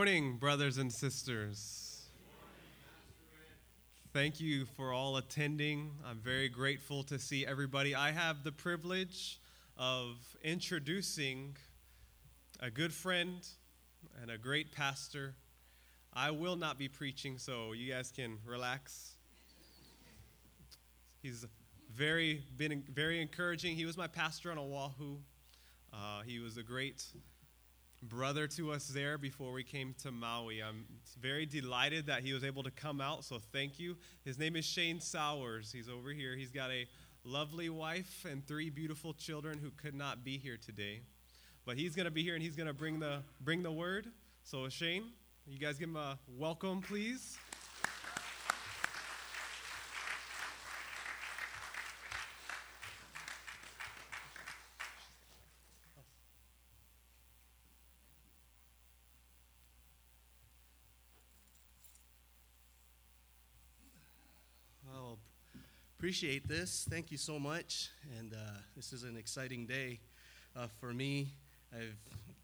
morning, brothers and sisters. Thank you for all attending. I'm very grateful to see everybody. I have the privilege of introducing a good friend and a great pastor. I will not be preaching, so you guys can relax. He's very been very encouraging. He was my pastor on Oahu. Uh, he was a great brother to us there before we came to Maui. I'm very delighted that he was able to come out, so thank you. His name is Shane Sowers. He's over here. He's got a lovely wife and three beautiful children who could not be here today. But he's going to be here and he's going to bring the bring the word. So Shane, you guys give him a welcome, please. Appreciate this. Thank you so much. And uh, this is an exciting day uh, for me. I've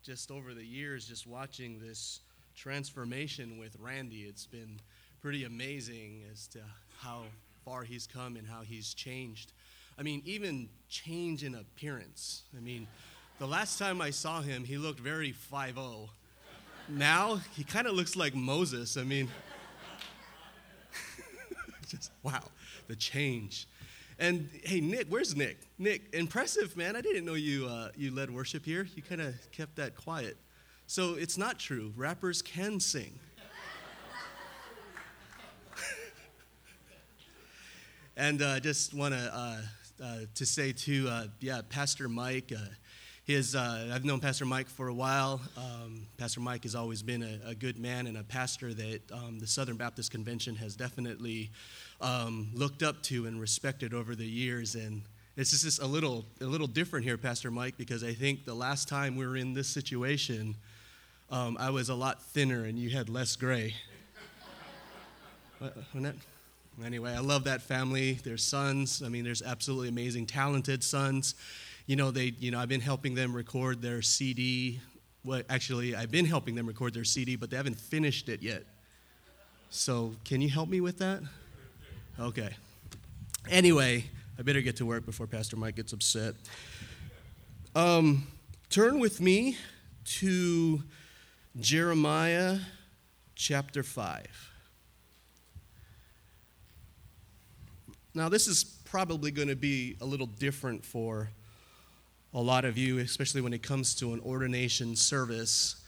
just over the years just watching this transformation with Randy. It's been pretty amazing as to how far he's come and how he's changed. I mean, even change in appearance. I mean, the last time I saw him, he looked very 5 0. Now, he kind of looks like Moses. I mean, just wow the change. And hey, Nick, where's Nick? Nick, impressive, man. I didn't know you, uh, you led worship here. You kind of kept that quiet. So it's not true. Rappers can sing. and I uh, just want to uh, uh, to say too, uh, yeah, Pastor Mike. His, uh, I've known Pastor Mike for a while. Um, pastor Mike has always been a, a, good man and a pastor that um, the Southern Baptist Convention has definitely um, looked up to and respected over the years. And it's just a little, a little different here, Pastor Mike, because I think the last time we were in this situation, um, I was a lot thinner and you had less gray. anyway, I love that family. Their sons, I mean, there's absolutely amazing, talented sons. You know, they, you know, I've been helping them record their CD. Well, actually, I've been helping them record their CD, but they haven't finished it yet. So, can you help me with that? Okay. Anyway, I better get to work before Pastor Mike gets upset. Um, turn with me to Jeremiah chapter 5. Now, this is probably going to be a little different for a lot of you, especially when it comes to an ordination service.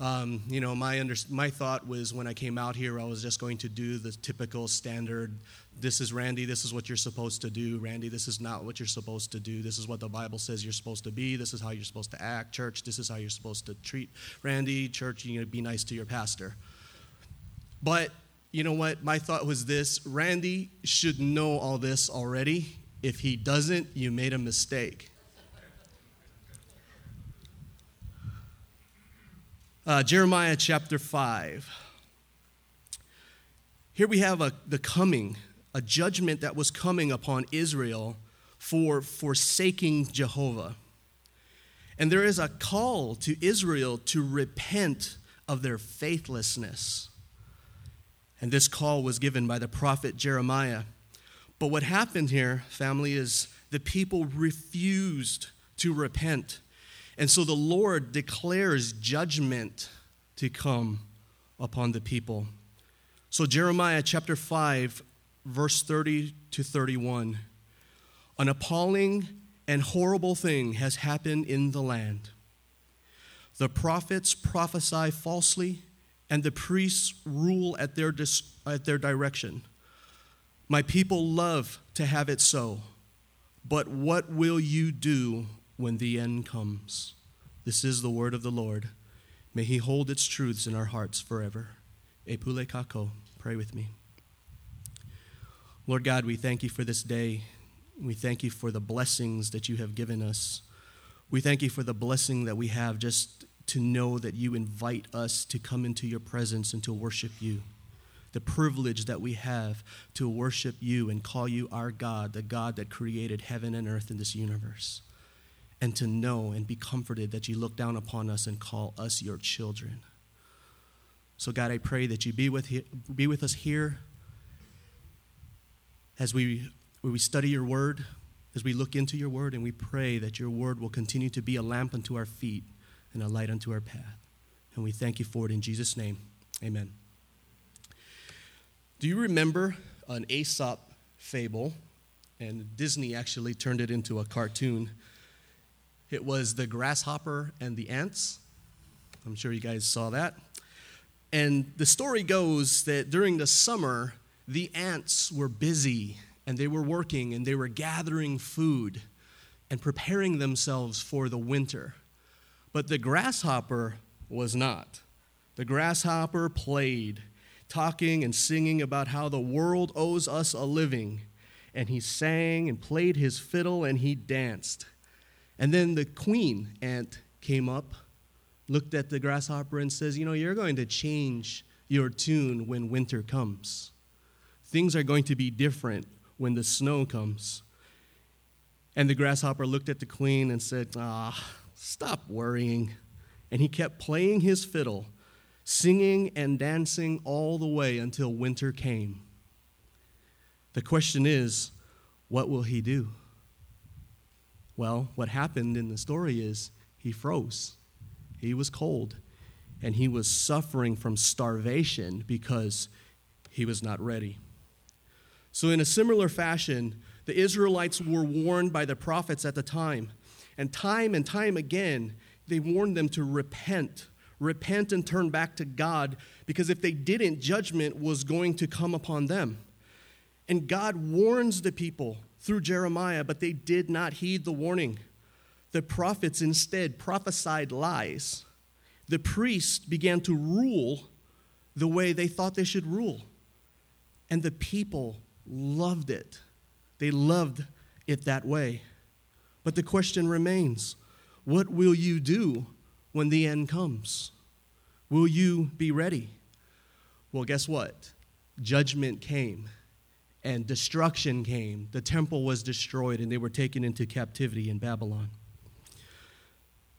Um, you know, my, under, my thought was when I came out here, I was just going to do the typical standard this is Randy, this is what you're supposed to do. Randy, this is not what you're supposed to do. This is what the Bible says you're supposed to be. This is how you're supposed to act. Church, this is how you're supposed to treat Randy. Church, you know, be nice to your pastor. But you know what? My thought was this Randy should know all this already. If he doesn't, you made a mistake. Uh, Jeremiah chapter 5. Here we have a, the coming, a judgment that was coming upon Israel for forsaking Jehovah. And there is a call to Israel to repent of their faithlessness. And this call was given by the prophet Jeremiah. But what happened here, family, is the people refused to repent. And so the Lord declares judgment to come upon the people. So, Jeremiah chapter 5, verse 30 to 31. An appalling and horrible thing has happened in the land. The prophets prophesy falsely, and the priests rule at their, dis- at their direction. My people love to have it so, but what will you do when the end comes. This is the word of the Lord. May he hold its truths in our hearts forever. Epule kako, pray with me. Lord God, we thank you for this day. We thank you for the blessings that you have given us. We thank you for the blessing that we have just to know that you invite us to come into your presence and to worship you. The privilege that we have to worship you and call you our God, the God that created heaven and earth in this universe and to know and be comforted that you look down upon us and call us your children. So, God, I pray that you be with, be with us here as we, we study your word, as we look into your word, and we pray that your word will continue to be a lamp unto our feet and a light unto our path. And we thank you for it in Jesus' name. Amen. Do you remember an Aesop fable? And Disney actually turned it into a cartoon. It was the grasshopper and the ants. I'm sure you guys saw that. And the story goes that during the summer, the ants were busy and they were working and they were gathering food and preparing themselves for the winter. But the grasshopper was not. The grasshopper played, talking and singing about how the world owes us a living. And he sang and played his fiddle and he danced. And then the queen ant came up looked at the grasshopper and says, You know, you're going to change your tune when winter comes. Things are going to be different when the snow comes. And the grasshopper looked at the queen and said, Ah, stop worrying. And he kept playing his fiddle, singing and dancing all the way until winter came. The question is, what will he do? Well, what happened in the story is he froze. He was cold and he was suffering from starvation because he was not ready. So, in a similar fashion, the Israelites were warned by the prophets at the time. And time and time again, they warned them to repent, repent and turn back to God, because if they didn't, judgment was going to come upon them. And God warns the people through Jeremiah, but they did not heed the warning. The prophets instead prophesied lies. The priests began to rule the way they thought they should rule. And the people loved it. They loved it that way. But the question remains what will you do when the end comes? Will you be ready? Well, guess what? Judgment came and destruction came. The temple was destroyed and they were taken into captivity in Babylon.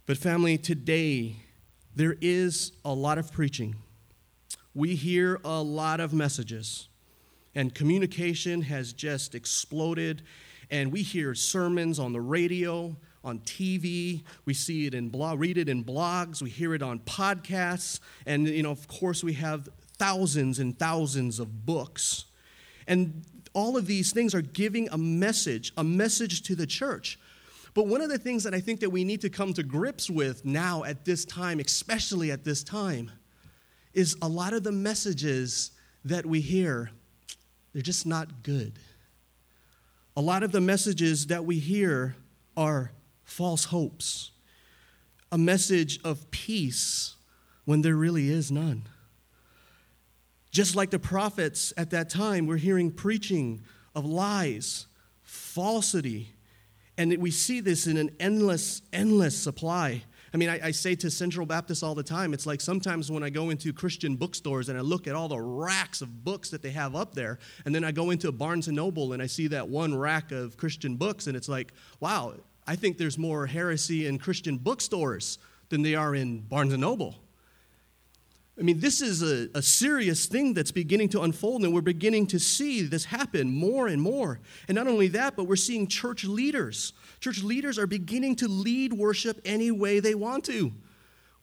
But, family, today there is a lot of preaching. We hear a lot of messages, and communication has just exploded. And we hear sermons on the radio, on TV. We see it in blog, read it in blogs. We hear it on podcasts, and you know, of course, we have thousands and thousands of books. And all of these things are giving a message, a message to the church. But one of the things that I think that we need to come to grips with now at this time, especially at this time, is a lot of the messages that we hear, they're just not good. A lot of the messages that we hear are false hopes, a message of peace when there really is none. Just like the prophets at that time, we're hearing preaching of lies, falsity, and we see this in an endless, endless supply. I mean, I, I, say to Central Baptists all the time, it's like sometimes when I go into Christian bookstores and I look at all the racks of books that they have up there, and then I go into Barnes and Noble and I see that one rack of Christian books, and it's like, wow, I think there's more heresy in Christian bookstores than they are in Barnes and Noble. I mean, this is a, a, serious thing that's beginning to unfold, and we're beginning to see this happen more and more. And not only that, but we're seeing church leaders. Church leaders are beginning to lead worship any way they want to.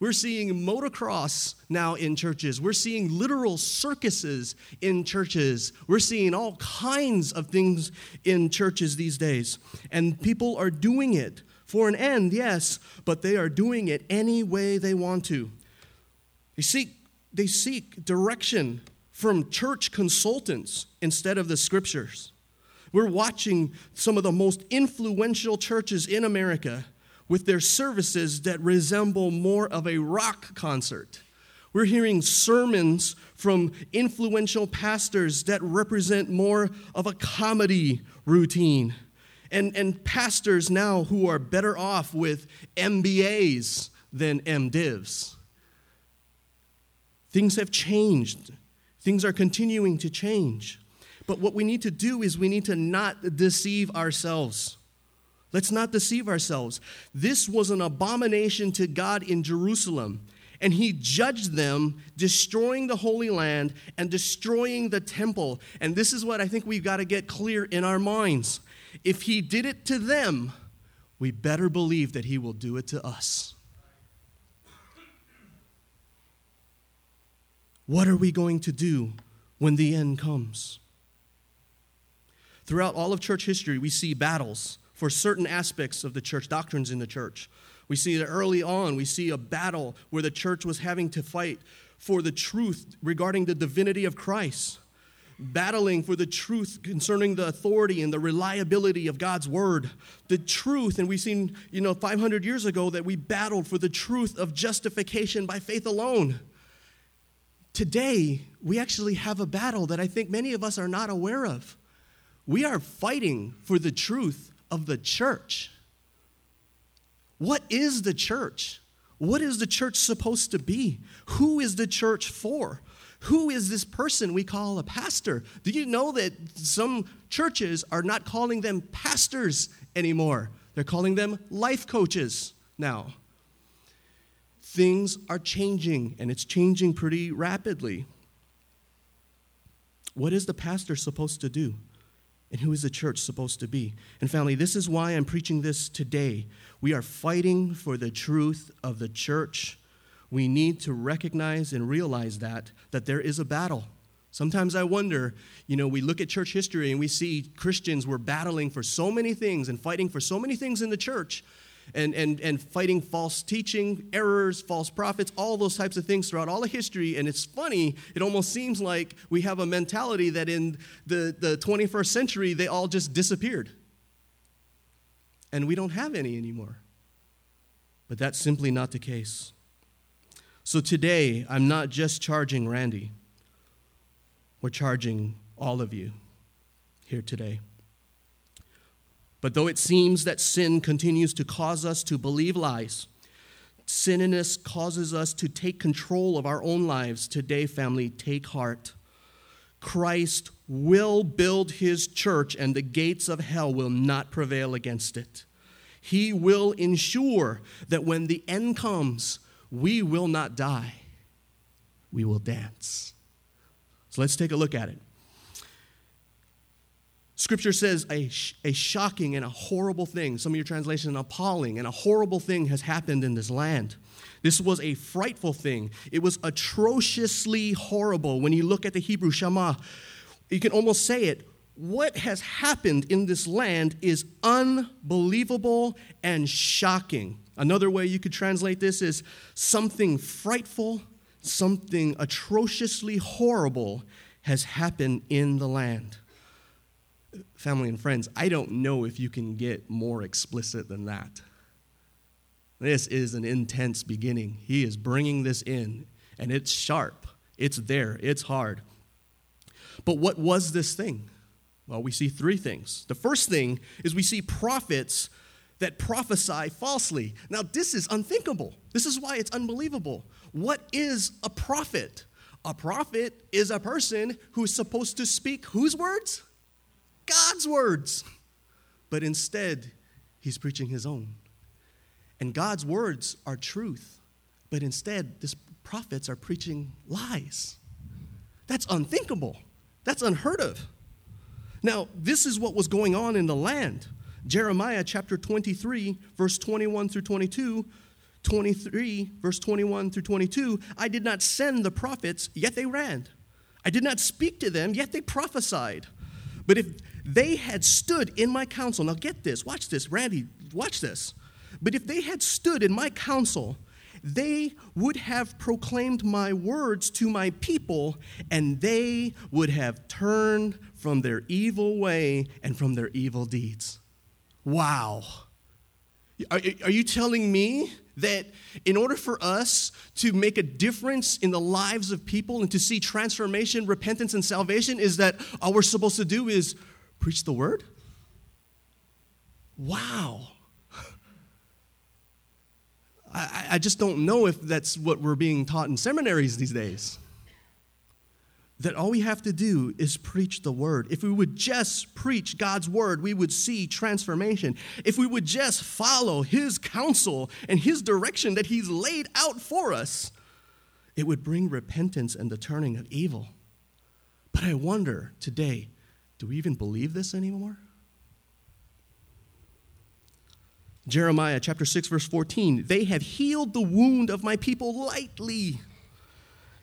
We're seeing motocross now in churches. We're seeing literal circuses in churches. We're seeing all kinds of things in churches these days. And people are doing it for an end, yes, but they are doing it any way they want to. They seek they seek direction from church consultants instead of the scriptures. We're watching some of the most influential churches in America with their services that resemble more of a rock concert. We're hearing sermons from influential pastors that represent more of a comedy routine. And, and pastors now who are better off with MBAs than MDivs. Things have changed. Things are continuing to change. But what we need to do is we need to not deceive ourselves. Let's not deceive ourselves. This was an abomination to God in Jerusalem, and he judged them, destroying the Holy Land and destroying the temple. And this is what I think we've got to get clear in our minds. If he did it to them, we better believe that he will do it to us. What are we going to do when the end comes? Throughout all of church history, we see battles for certain aspects of the church, doctrines in the church. We see that early on, we see a battle where the church was having to fight for the truth regarding the divinity of Christ, battling for the truth concerning the authority and the reliability of God's word. The truth, and we've seen, you know, 500 years ago that we battled for the truth of justification by faith alone. Today, we actually have a battle that I think many of us are not aware of. We are fighting for the truth of the church. What is the church? What is the church supposed to be? Who is the church for? Who is this person we call a pastor? Do you know that some churches are not calling them pastors anymore? They're calling them life coaches now. Things are changing, and it's changing pretty rapidly. What is the pastor supposed to do? And who is the church supposed to be? And family, this is why I'm preaching this today. We are fighting for the truth of the church. We need to recognize and realize that that there is a battle. Sometimes I wonder, you know, we look at church history and we see Christians were battling for so many things and fighting for so many things in the church and, and, and fighting false teaching, errors, false prophets, all those types of things throughout all of history. And it's funny, it almost seems like we have a mentality that in the, the 21st century, they all just disappeared. And we don't have any anymore. But that's simply not the case. So today, I'm not just charging Randy, we're charging all of you here today. But though it seems that sin continues to cause us to believe lies, sinniness causes us to take control of our own lives. Today, family, take heart. Christ will build his church, and the gates of hell will not prevail against it. He will ensure that when the end comes, we will not die, we will dance. So let's take a look at it. Scripture says a, a shocking and a horrible thing, some of your translations, an appalling and a horrible thing has happened in this land. This was a frightful thing. It was atrociously horrible. When you look at the Hebrew Shema, you can almost say it. What has happened in this land is unbelievable and shocking. Another way you could translate this is something frightful, something atrociously horrible has happened in the land family and friends, I don't know if you can get more explicit than that. This is an intense beginning. He is bringing this in, and it's sharp, it's there, it's hard. But what was this thing? Well, we see three things. The first thing is we see prophets that prophesy falsely. Now, this is unthinkable. This is why it's unbelievable. What is a prophet? A prophet is a person who's supposed to speak whose words? God's words. But instead, he's preaching his own. And God's words are truth. But instead, these prophets are preaching lies. That's unthinkable. That's unheard of. Now, this is what was going on in the land. Jeremiah chapter 23, verse 21 through 22. 23, verse 21 through 22. I did not send the prophets, yet they ran. I did not speak to them, yet they prophesied. But if they had stood in my counsel, now get this, watch this, Randy, watch this. But if they had stood in my counsel, they would have proclaimed my words to my people, and they would have turned from their evil way and from their evil deeds. Wow. Are, are you telling me that in order for us to make a difference in the lives of people and to see transformation, repentance, and salvation, is that all we're supposed to do is preach the word? Wow. I, I just don't know if that's what we're being taught in seminaries these days. That all we have to do is preach the word. If we would just preach God's word, we would see transformation. If we would just follow his counsel and his direction that he's laid out for us, It would bring repentance and the turning of evil. But I wonder today, do we even believe this anymore? Jeremiah chapter 6, verse 14 They have healed the wound of my people lightly,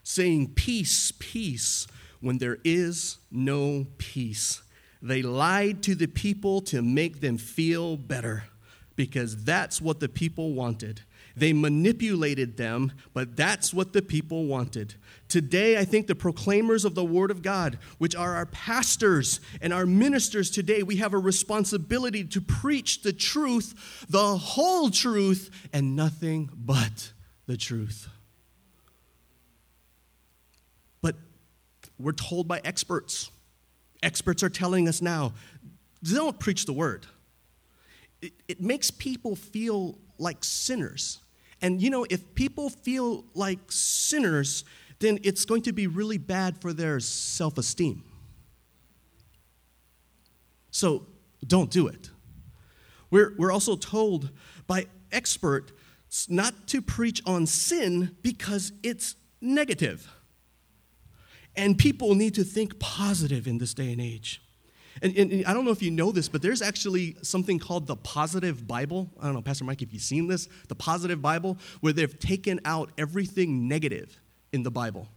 saying, Peace, peace, when there is no peace. They lied to the people to make them feel better because that's what the people wanted. They manipulated them, but that's what the people wanted. Today, I think the proclaimers of the Word of God, which are our pastors and our ministers today, we have a responsibility to preach the truth, the whole truth, and nothing but the truth. But we're told by experts. Experts are telling us now they don't preach the Word. It, it makes people feel like sinners. And you know, if people feel like sinners, then it's going to be really bad for their self esteem. So don't do it. We're, we're also told by experts not to preach on sin because it's negative. And people need to think positive in this day and age. And, and, and, I don't know if you know this, but there's actually something called the Positive Bible. I don't know, Pastor Mike, if you've seen this, the Positive Bible, where they've taken out everything negative in the Bible.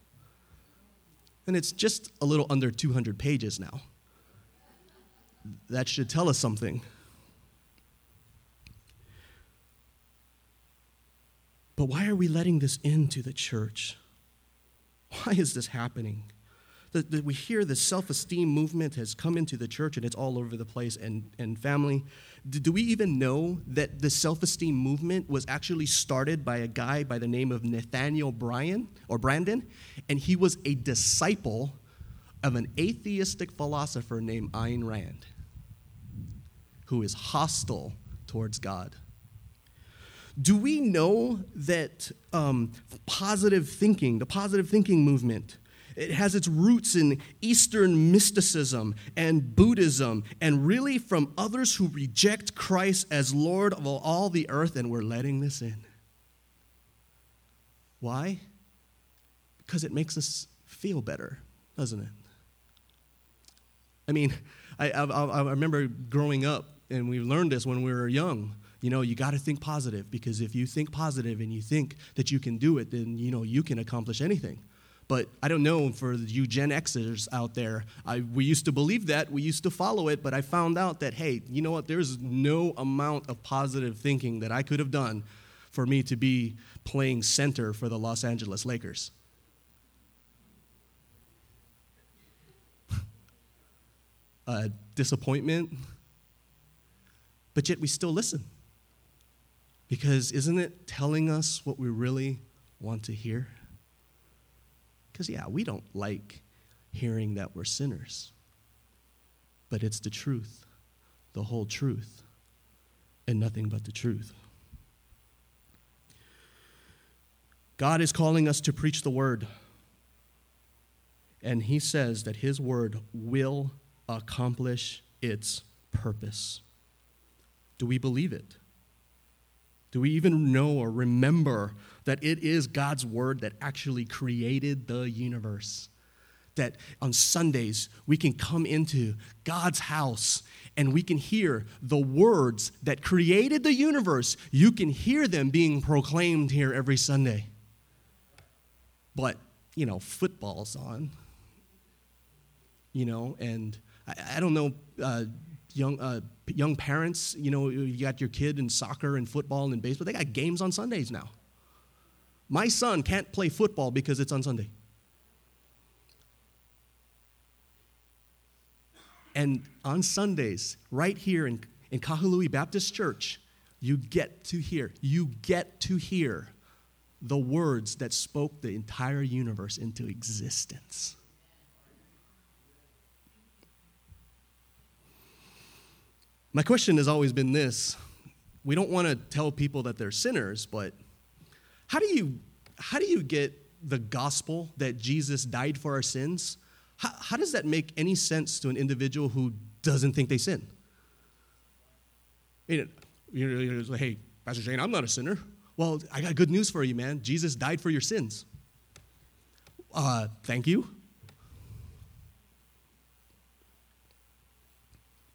And it's just a little under 200 pages now. That should tell us something. But why are we letting this into the church? Why is this happening? that, we hear the self esteem movement has come into the church and it's all over the place and, and family. Do, do we even know that the self esteem movement was actually started by a guy by the name of Nathaniel Bryan or Branden? And he was a disciple of an atheistic philosopher named Ayn Rand, who is hostile towards God. Do we know that um, positive thinking, the positive thinking movement, it has its roots in Eastern mysticism and Buddhism, and really from others who reject Christ as Lord of all the earth, and we're letting this in. Why? Because it makes us feel better, doesn't it? I mean, I, I, I remember growing up, and we learned this when we were young. You know, you got to think positive because if you think positive and you think that you can do it, then you know you can accomplish anything. But I don't know for you Gen Xers out there. I, we used to believe that, we used to follow it, but I found out that, hey, you know what? There's no amount of positive thinking that I could have done for me to be playing center for the Los Angeles Lakers. A disappointment, but yet we still listen. Because isn't it telling us what we really want to hear? Because, yeah, we don't like hearing that we're sinners. But it's the truth, the whole truth, and nothing but the truth. God is calling us to preach the word. And he says that his word will accomplish its purpose. Do we believe it? Do we even know or remember that it is God's word that actually created the universe. That on Sundays we can come into God's house and we can hear the words that created the universe. You can hear them being proclaimed here every Sunday. But, you know, football's on, you know, and I, I don't know. Uh, young uh, young parents, you know, you got your kid in soccer and football and baseball. They got games on Sundays now. My son can't play football because it's on Sunday. And on Sundays, right here in, in Kahului Baptist Church, you get to hear, you get to hear the words that spoke the entire universe into existence. My question has always been this we don't want to tell people that they're sinners, but how do you, how do you get the gospel that Jesus died for our sins? How, how does that make any sense to an individual who doesn't think they sin? You like, hey, Pastor Shane, I'm not a sinner. Well, I got good news for you, man. Jesus died for your sins. Uh, thank you.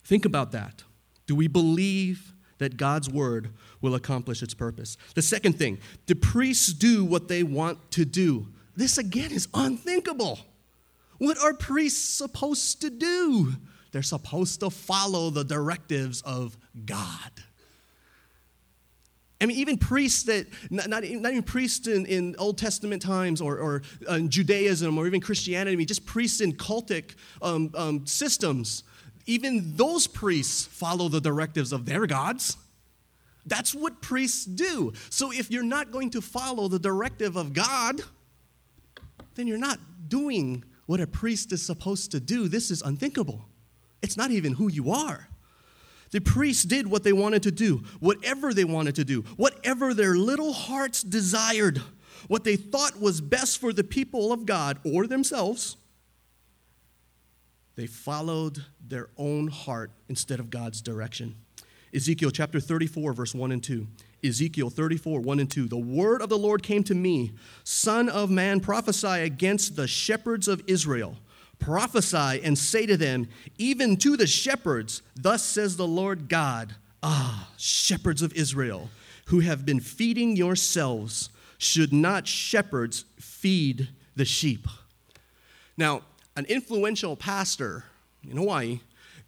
Think about that. Do we believe that God's word will accomplish its purpose? The second thing, the priests do what they want to do. This again is unthinkable. What are priests supposed to do? They're supposed to follow the directives of God. I mean, even priests that, not, not, not even priests in, in, Old Testament times or, or uh, Judaism or even Christianity, I mean, just priests in cultic um, um, systems, even those priests follow the directives of their gods. That's what priests do. So if you're not going to follow the directive of God, then you're not doing what a priest is supposed to do. This is unthinkable. It's not even who you are. The priests did what they wanted to do, whatever they wanted to do, whatever their little hearts desired, what they thought was best for the people of God or themselves. They followed their own heart instead of God's direction. Ezekiel chapter 34, verse 1 and 2. Ezekiel 34, 1 and 2. The word of the Lord came to me, Son of man, prophesy against the shepherds of Israel Prophesy and say to them, even to the shepherds, Thus says the Lord God, Ah, shepherds of Israel, who have been feeding yourselves, should not shepherds feed the sheep? Now, an influential pastor in Hawaii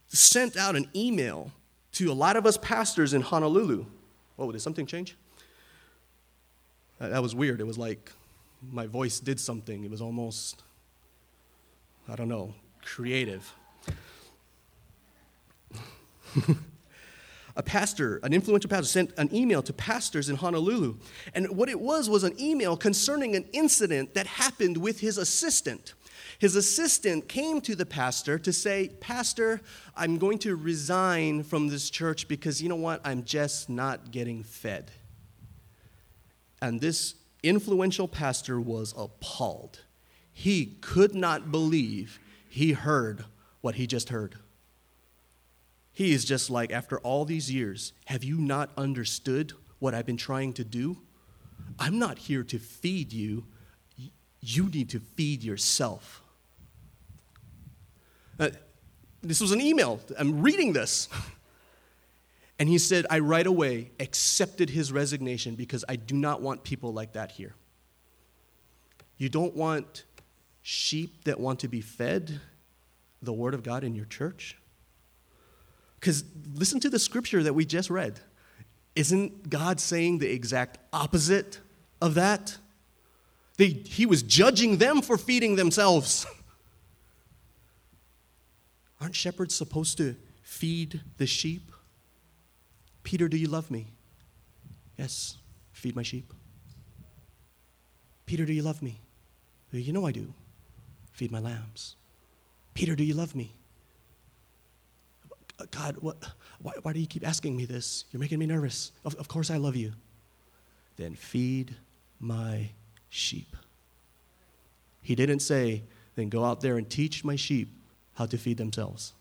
sent out an email to a lot of us pastors in Honolulu. Oh, did something change? That was weird. It was like my voice did something. It was almost I don't know, creative. a pastor, an influential pastor, sent an email to pastors in Honolulu. And what it was was an email concerning an incident that happened with his assistant. His assistant came to the pastor to say, Pastor, I'm going to resign from this church because you know what? I'm just not getting fed. And this influential pastor was appalled. He could not believe he heard what he just heard. He is just like, after all these years, have you not understood what I've been trying to do? I'm not here to feed you. You need to feed yourself. Uh, this was an email. I'm reading this. And he said, I right away accepted his resignation because I do not want people like that here. You don't want sheep that want to be fed the Word of God in your church? Because listen to the scripture that we just read. Isn't God saying the exact opposite of that? They, he was judging them for feeding themselves. Aren't shepherds supposed to feed the sheep? Peter, do you love me? Yes, feed my sheep. Peter, do you love me? You know I do feed my lambs. Peter, do you love me? God, what, why, why do you keep asking me this? You're making me nervous. Of, of course I love you. Then feed my sheep. He didn't say, then go out there and teach my sheep how to feed themselves.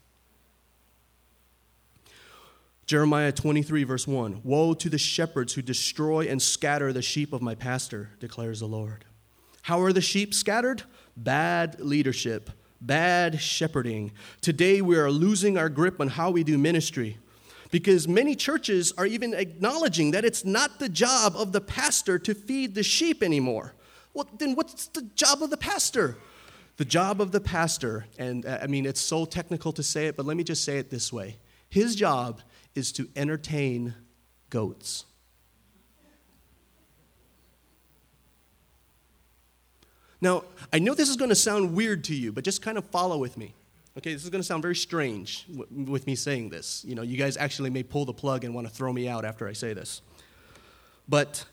Jeremiah 23, verse 1 Woe to the shepherds who destroy and scatter the sheep of my pastor, declares the Lord. How are the sheep scattered? bad leadership, bad shepherding. Today we are losing our grip on how we do ministry because many churches are even acknowledging that it's not the job of the pastor to feed the sheep anymore. Well, then what's the job of the pastor? The job of the pastor, and uh, I mean, it's so technical to say it, but let me just say it this way his job is to entertain goats. Now, I know this is going to sound weird to you, but just kind of follow with me. Okay, this is going to sound very strange w- with me saying this. You know, you guys actually may pull the plug and want to throw me out after I say this. But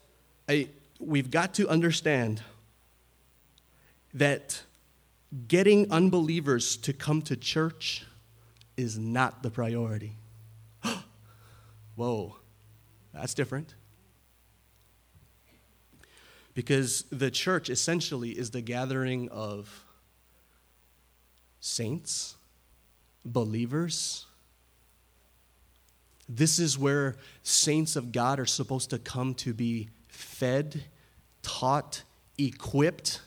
I, we've got to understand that getting unbelievers to come to church is not the priority. Whoa, that's different. Because the church essentially is the gathering of saints, believers. This is where saints of God are supposed to come to be fed, taught, equipped.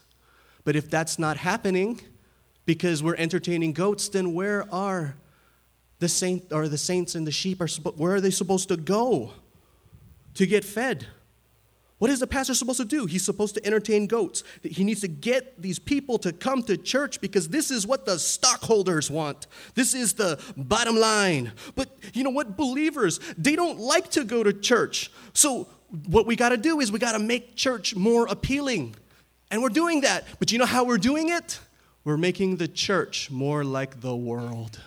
But if that's not happening because we're entertaining goats, then where are the saint or the saints and the sheep are where are they supposed to go to get fed? What is the pastor supposed to do? He's supposed to entertain goats. He needs to get these people to come to church because this is what the stockholders want. This is the bottom line. But you know what? Believers, they don't like to go to church. So what we got to do is we got to make church more appealing. And we're doing that. But you know how we're doing it? We're making the church more like the world.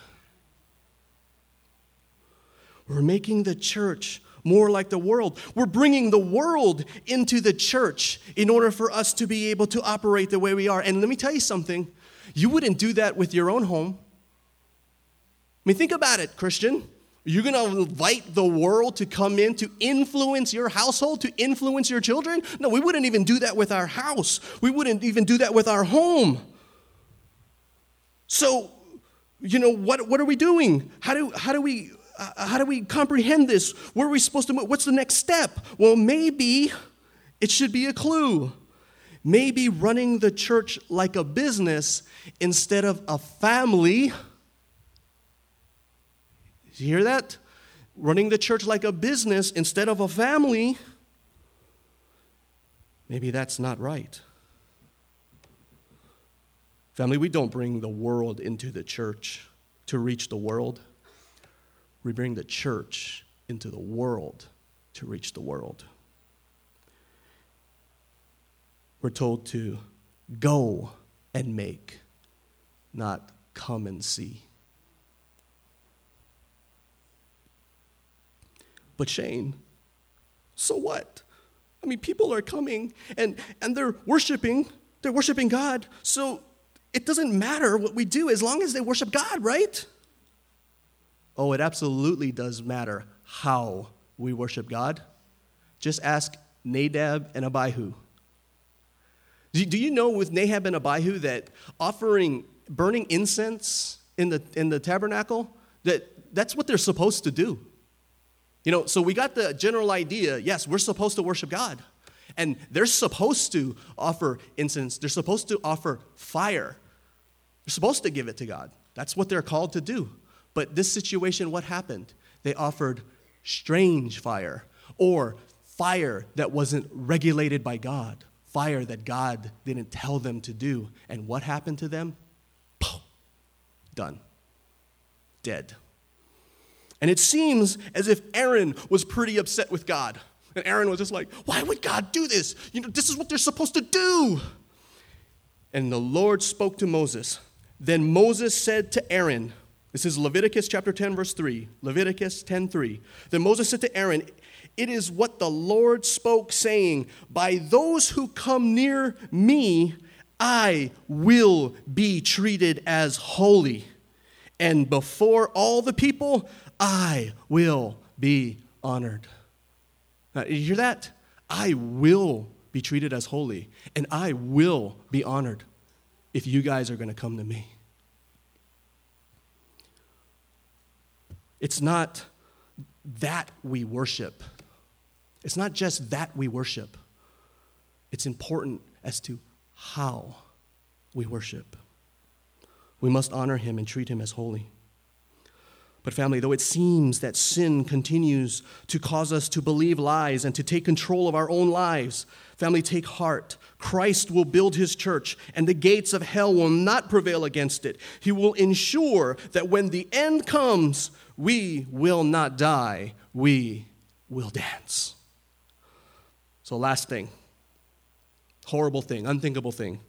We're making the church more like the world. We're bringing the world into the church in order for us to be able to operate the way we are. And let me tell you something you wouldn't do that with your own home. I mean, think about it, Christian. You're going to invite the world to come in to influence your household, to influence your children? No, we wouldn't even do that with our house. We wouldn't even do that with our home. So, you know, what, what are we doing? How do, how do we uh, how do we comprehend this? Where are we supposed to move? What's the next step? Well, maybe it should be a clue. Maybe running the church like a business instead of a family. You hear that? Running the church like a business instead of a family. Maybe that's not right. Family, we don't bring the world into the church to reach the world we bring the church into the world to reach the world. We're told to go and make, not come and see. But Shane, so what? I mean, people are coming and, and they're worshiping, they're worshiping God, so it doesn't matter what we do as long as they worship God, right? Oh, it absolutely does matter how we worship God. Just ask Nadab and Abihu. Do you know with Nadab and Abihu that offering, burning incense in the, in the tabernacle, that that's what they're supposed to do? You know, so we got the general idea yes, we're supposed to worship God. And they're supposed to offer incense, they're supposed to offer fire. They're supposed to give it to God. That's what they're called to do. But this situation, what happened? They offered strange fire or fire that wasn't regulated by God, fire that God didn't tell them to do. And what happened to them? Done. Dead. And it seems as if Aaron was pretty upset with God. And Aaron was just like, why would God do this? You know, this is what they're supposed to do. And the Lord spoke to Moses. Then Moses said to Aaron, this is Leviticus chapter 10, verse 3. Leviticus 10 3. Then Moses said to Aaron, It is what the Lord spoke, saying, By those who come near me, I will be treated as holy. And before all the people, I will be honored. Now, you hear that? I will be treated as holy, and I will be honored if you guys are going to come to me. It's not that we worship. It's not just that we worship. It's important as to how we worship. We must honor him and treat him as holy. But, family, though it seems that sin continues to cause us to believe lies and to take control of our own lives, family, take heart. Christ will build his church, and the gates of hell will not prevail against it. He will ensure that when the end comes, we will not die, we will dance. So, last thing horrible thing, unthinkable thing.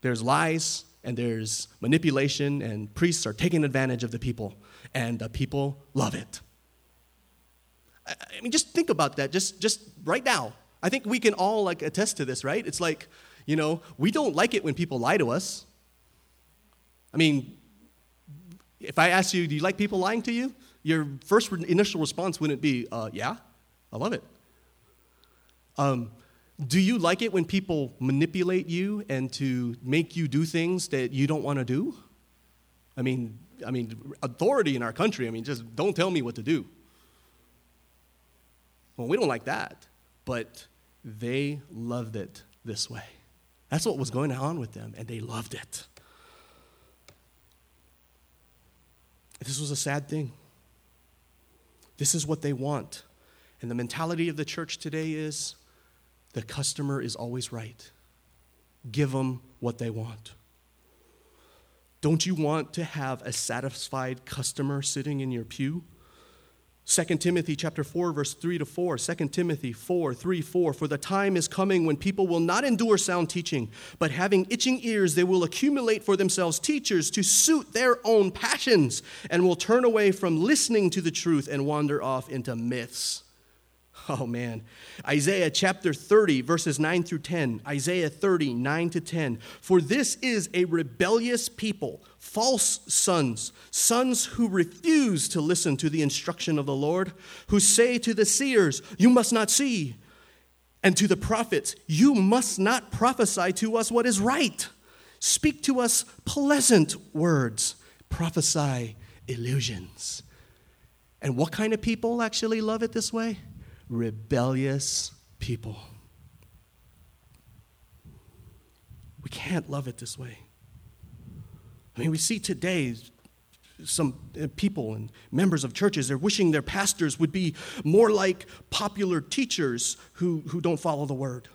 There's lies and there's manipulation, and priests are taking advantage of the people, and the people love it. I mean, just think about that, just, just right now. I think we can all like attest to this, right? It's like, you know, we don't like it when people lie to us. I mean, if I ask you, do you like people lying to you? Your first initial response wouldn't be, uh, yeah, I love it. Um, do you like it when people manipulate you and to make you do things that you don't want to do? I mean, I mean, authority in our country, I mean, just don't tell me what to do. Well, we don't like that, but they loved it this way. That's what was going on with them, and they loved it. This was a sad thing. This is what they want. And the mentality of the church today is the customer is always right. Give them what they want. Don't you want to have a satisfied customer sitting in your pew? 2 Timothy chapter 4 verse 3 to 4 2 Timothy 4 3 4 for the time is coming when people will not endure sound teaching but having itching ears they will accumulate for themselves teachers to suit their own passions and will turn away from listening to the truth and wander off into myths Oh man. Isaiah chapter 30, verses 9 through 10. Isaiah 30, 9 to 10. For this is a rebellious people, false sons, sons who refuse to listen to the instruction of the Lord, who say to the seers, You must not see, and to the prophets, You must not prophesy to us what is right. Speak to us pleasant words, prophesy illusions. And what kind of people actually love it this way? Rebellious people. We can't love it this way. I mean, we see today some uh, people and members of churches, they're wishing their pastors would be more like popular teachers who, who don't follow the word.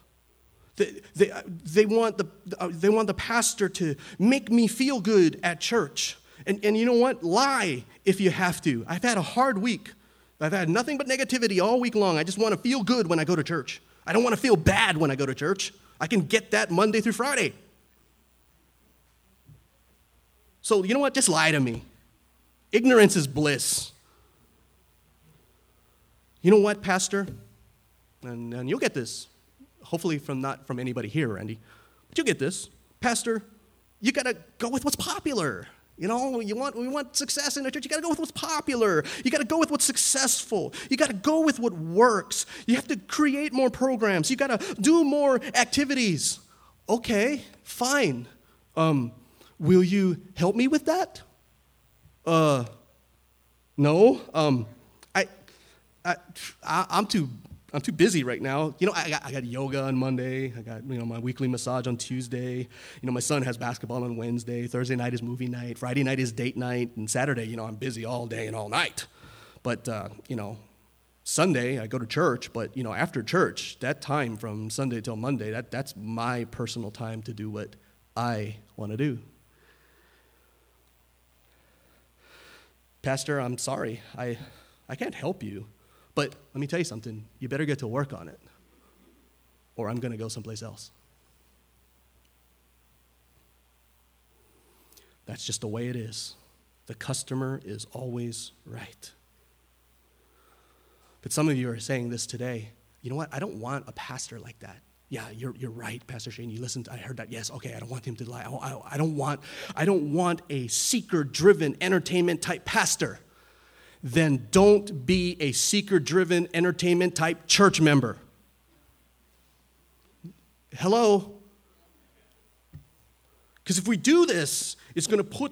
They, they, they, want the, uh, they want the pastor to make me feel good at church. And, and you know what? Lie if you have to. I've had a hard week. I've had nothing but negativity all week long. I just want to feel good when I go to church. I don't want to feel bad when I go to church. I can get that Monday through Friday. So, you know what? Just lie to me. Ignorance is bliss. You know what, Pastor? And, and you'll get this. Hopefully, from not from anybody here, Randy. But you'll get this. Pastor, you got to go with what's popular. You know, you want, we want success in the church. You got to go with what's popular. You got to go with what's successful. You got to go with what works. You have to create more programs. You got to do more activities. Okay, fine. Um, will you help me with that? Uh, no. Um, I, I, I, I'm too I'm too busy right now. You know, I got, I got yoga on Monday. I got, you know, my weekly massage on Tuesday. You know, my son has basketball on Wednesday. Thursday night is movie night. Friday night is date night. And Saturday, you know, I'm busy all day and all night. But, uh, you know, Sunday, I go to church. But, you know, after church, that time from Sunday till Monday, that, that's my personal time to do what I want to do. Pastor, I'm sorry. I, I can't help you. But let me tell you something you better get to work on it, or I'm going to go someplace else. That's just the way it is. The customer is always right. But some of you are saying this today. You know what? I don't want a pastor like that. Yeah, you're, you're right, Pastor Shane. You listened. I heard that. Yes, okay. I don't want him to lie. I, I, I don't want I don't want a seeker-driven entertainment type pastor then don't be a seeker driven entertainment type church member. Hello? Because if we do this, it's going to put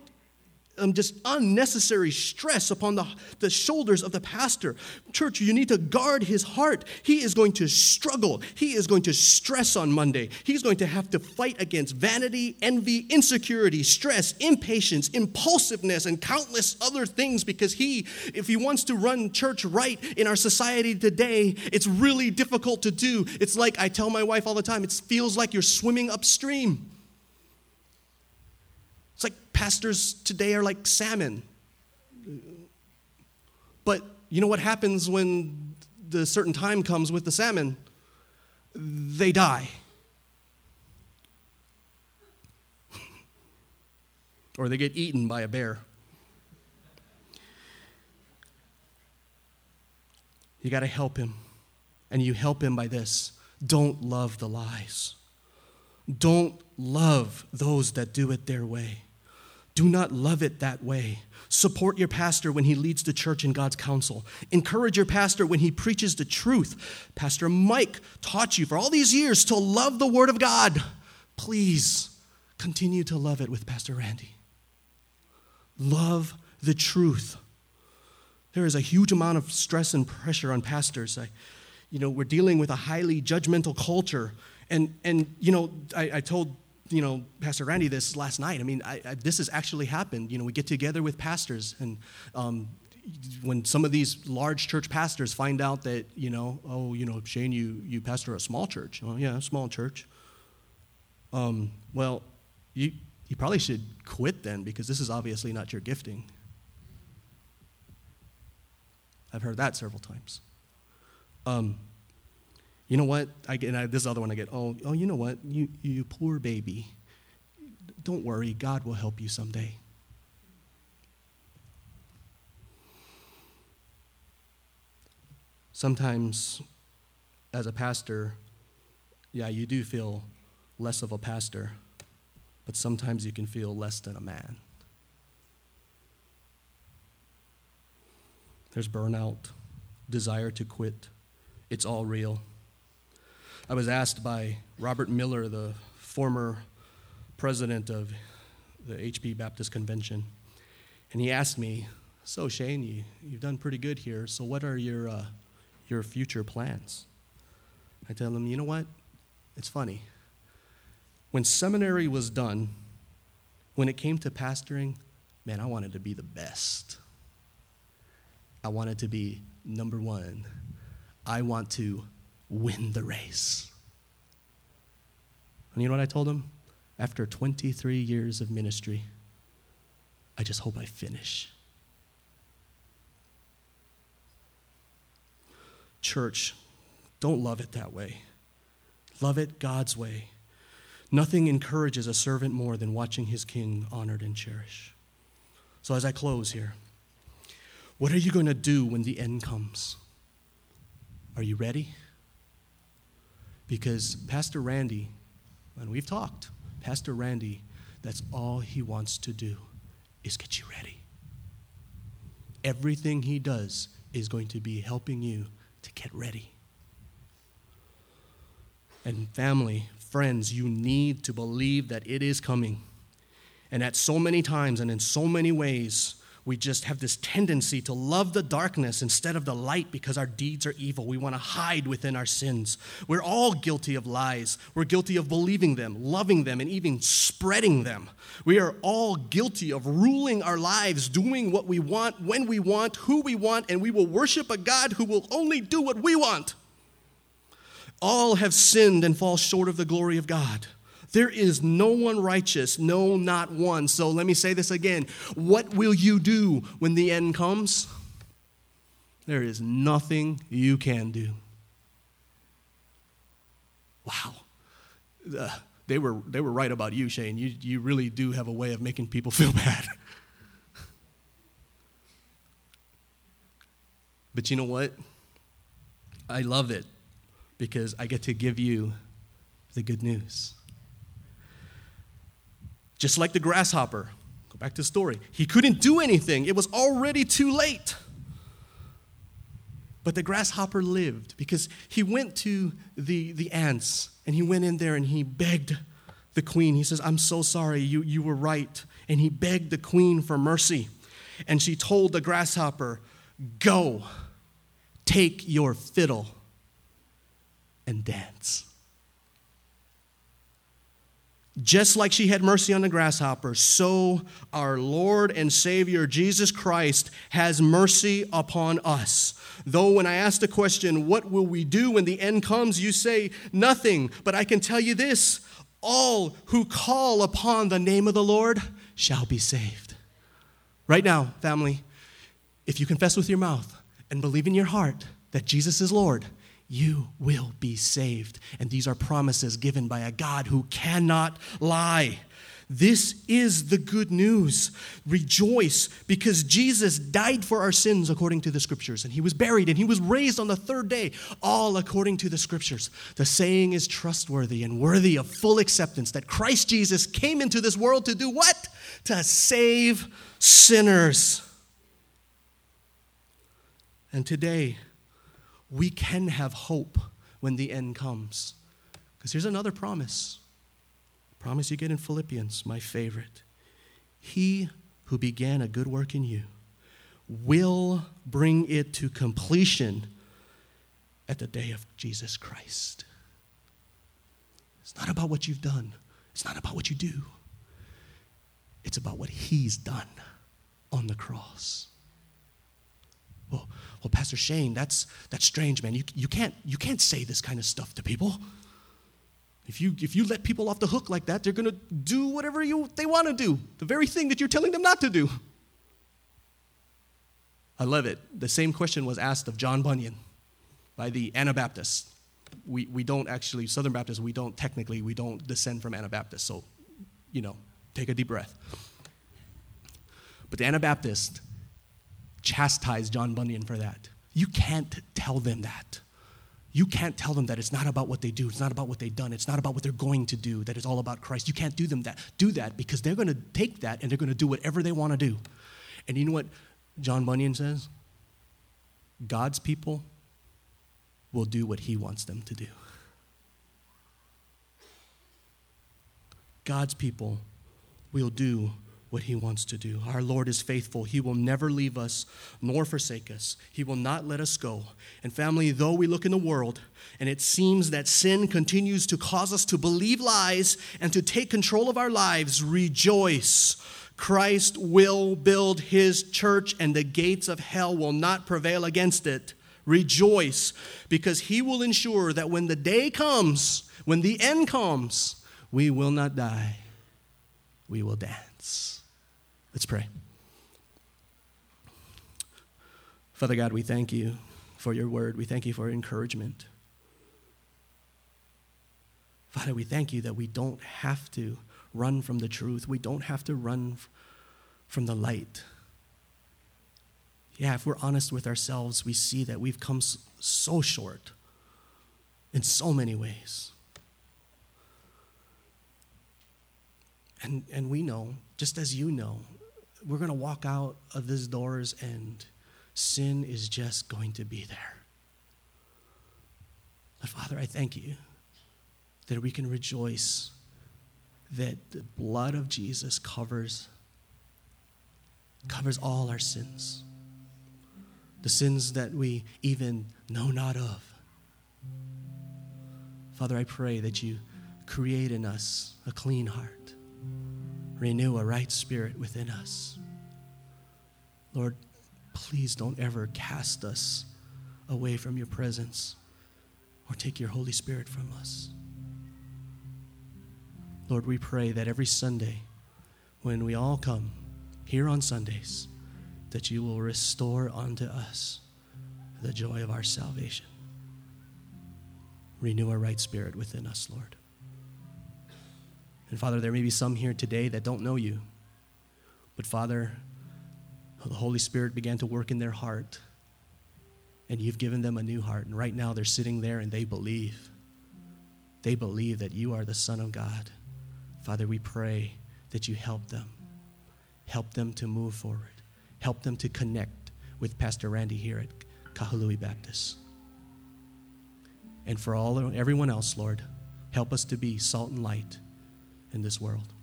um, just unnecessary stress upon the, the shoulders of the pastor. Church, you need to guard his heart. He is going to struggle. He is going to stress on Monday. He's going to have to fight against vanity, envy, insecurity, stress, impatience, impulsiveness, and countless other things because he, if he wants to run church right in our society today, it's really difficult to do. It's like I tell my wife all the time, it feels like you're swimming upstream. It's like pastors today are like salmon. But you know what happens when the certain time comes with the salmon? They die. or they get eaten by a bear. You got to help him. And you help him by this don't love the lies. Don't love those that do it their way. Do not love it that way. Support your pastor when he leads the church in God's counsel. Encourage your pastor when he preaches the truth. Pastor Mike taught you for all these years to love the Word of God. Please continue to love it with Pastor Randy. Love the truth. There is a huge amount of stress and pressure on pastors. I, you know, we're dealing with a highly judgmental culture And, and you know, I, I told, you know, Pastor Randy this last night. I mean, I, I, this has actually happened. You know, we get together with pastors, and um, when some of these large church pastors find out that, you know, oh, you know, Shane, you, you pastor a small church. Oh, yeah, a small church. Um, well, you, you probably should quit then because this is obviously not your gifting. I've heard that several times. Um, you know what? I get I, this other one. I get. Oh, oh, you know what? You, you poor baby. Don't worry. God will help you someday. Sometimes, as a pastor, yeah, you do feel less of a pastor, but sometimes you can feel less than a man. There's burnout, desire to quit. It's all real. I was asked by Robert Miller, the former president of the HP Baptist Convention, and he asked me, So, Shane, you, you've done pretty good here, so what are your, uh, your future plans? I tell him, You know what? It's funny. When seminary was done, when it came to pastoring, man, I wanted to be the best. I wanted to be number one. I want to win the race. And you know what I told him? After 23 years of ministry, I just hope I finish. Church, don't love it that way. Love it God's way. Nothing encourages a servant more than watching his king honored and cherished. So, as I close here, what are you going to do when the end comes? Are you ready? Because Pastor Randy, and we've talked, Pastor Randy, that's all he wants to do is get you ready. Everything he does is going to be helping you to get ready. And family, friends, you need to believe that it is coming. And at so many times and in so many ways, we just have this tendency to love the darkness instead of the light because our deeds are evil. We want to hide within our sins. We're all guilty of lies. We're guilty of believing them, loving them, and even spreading them. We are all guilty of ruling our lives, doing what we want, when we want, who we want, and we will worship a God who will only do what we want. All have sinned and fall short of the glory of God. There is no one righteous, no, not one. So let me say this again. What will you do when the end comes? There is nothing you can do. Wow. Uh, they, were, they were right about you, Shane. You, you really do have a way of making people feel bad. but you know what? I love it because I get to give you the good news. Just like the grasshopper, go back to the story, he couldn't do anything, it was already too late. But the grasshopper lived because he went to the, the ants and he went in there and he begged the queen. He says, I'm so sorry, you, you were right. And he begged the queen for mercy. And she told the grasshopper, Go, take your fiddle and dance. Just like she had mercy on the grasshopper, so our Lord and Savior Jesus Christ has mercy upon us. Though, when I ask the question, What will we do when the end comes? you say, Nothing. But I can tell you this all who call upon the name of the Lord shall be saved. Right now, family, if you confess with your mouth and believe in your heart that Jesus is Lord, you will be saved. And these are promises given by a God who cannot lie. This is the good news. Rejoice because Jesus died for our sins according to the scriptures, and he was buried and he was raised on the third day, all according to the scriptures. The saying is trustworthy and worthy of full acceptance that Christ Jesus came into this world to do what? To save sinners. And today, we can have hope when the end comes. Because here's another promise. Promise you get in Philippians, my favorite. He who began a good work in you will bring it to completion at the day of Jesus Christ. It's not about what you've done, it's not about what you do. It's about what He's done on the cross. Well, well, Pastor Shane, that's, that's strange, man. You, you, can't, you can't say this kind of stuff to people. If you, if you let people off the hook like that, they're going to do whatever you, they want to do, the very thing that you're telling them not to do. I love it. The same question was asked of John Bunyan by the Anabaptists. We, we don't actually, Southern Baptists, we don't technically, we don't descend from Anabaptists. So, you know, take a deep breath. But the Anabaptists chastised John Bunyan for that. You can't tell them that. You can't tell them that it's not about what they do, it's not about what they've done, it's not about what they're going to do, that it's all about Christ. You can't do them that. Do that because they're going to take that and they're going to do whatever they want to do. And you know what John Bunyan says? God's people will do what he wants them to do. God's people will do what he wants to do. Our Lord is faithful. He will never leave us nor forsake us. He will not let us go. And family, though we look in the world and it seems that sin continues to cause us to believe lies and to take control of our lives, rejoice. Christ will build his church and the gates of hell will not prevail against it. Rejoice because he will ensure that when the day comes, when the end comes, we will not die. We will dance. Let's pray. Father God, we thank you for your word. We thank you for encouragement. Father, we thank you that we don't have to run from the truth. We don't have to run from the light. Yeah, if we're honest with ourselves, we see that we've come so short in so many ways. And, and we know, just as you know, we're going to walk out of these doors and sin is just going to be there. But Father, I thank you that we can rejoice that the blood of Jesus covers covers all our sins. The sins that we even know not of. Father, I pray that you create in us a clean heart renew a right spirit within us. Lord, please don't ever cast us away from your presence or take your Holy Spirit from us. Lord, we pray that every Sunday, when we all come here on Sundays, that you will restore unto us the joy of our salvation. Renew a right spirit within us, Lord. And Father, there may be some here today that don't know you. But Father, the Holy Spirit began to work in their heart. And you've given them a new heart. And right now they're sitting there and they believe. They believe that you are the Son of God. Father, we pray that you help them. Help them to move forward. Help them to connect with Pastor Randy here at Kahului Baptist. And for all everyone else, Lord, help us to be salt and light in this world.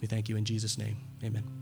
We thank you in Jesus' name. Amen.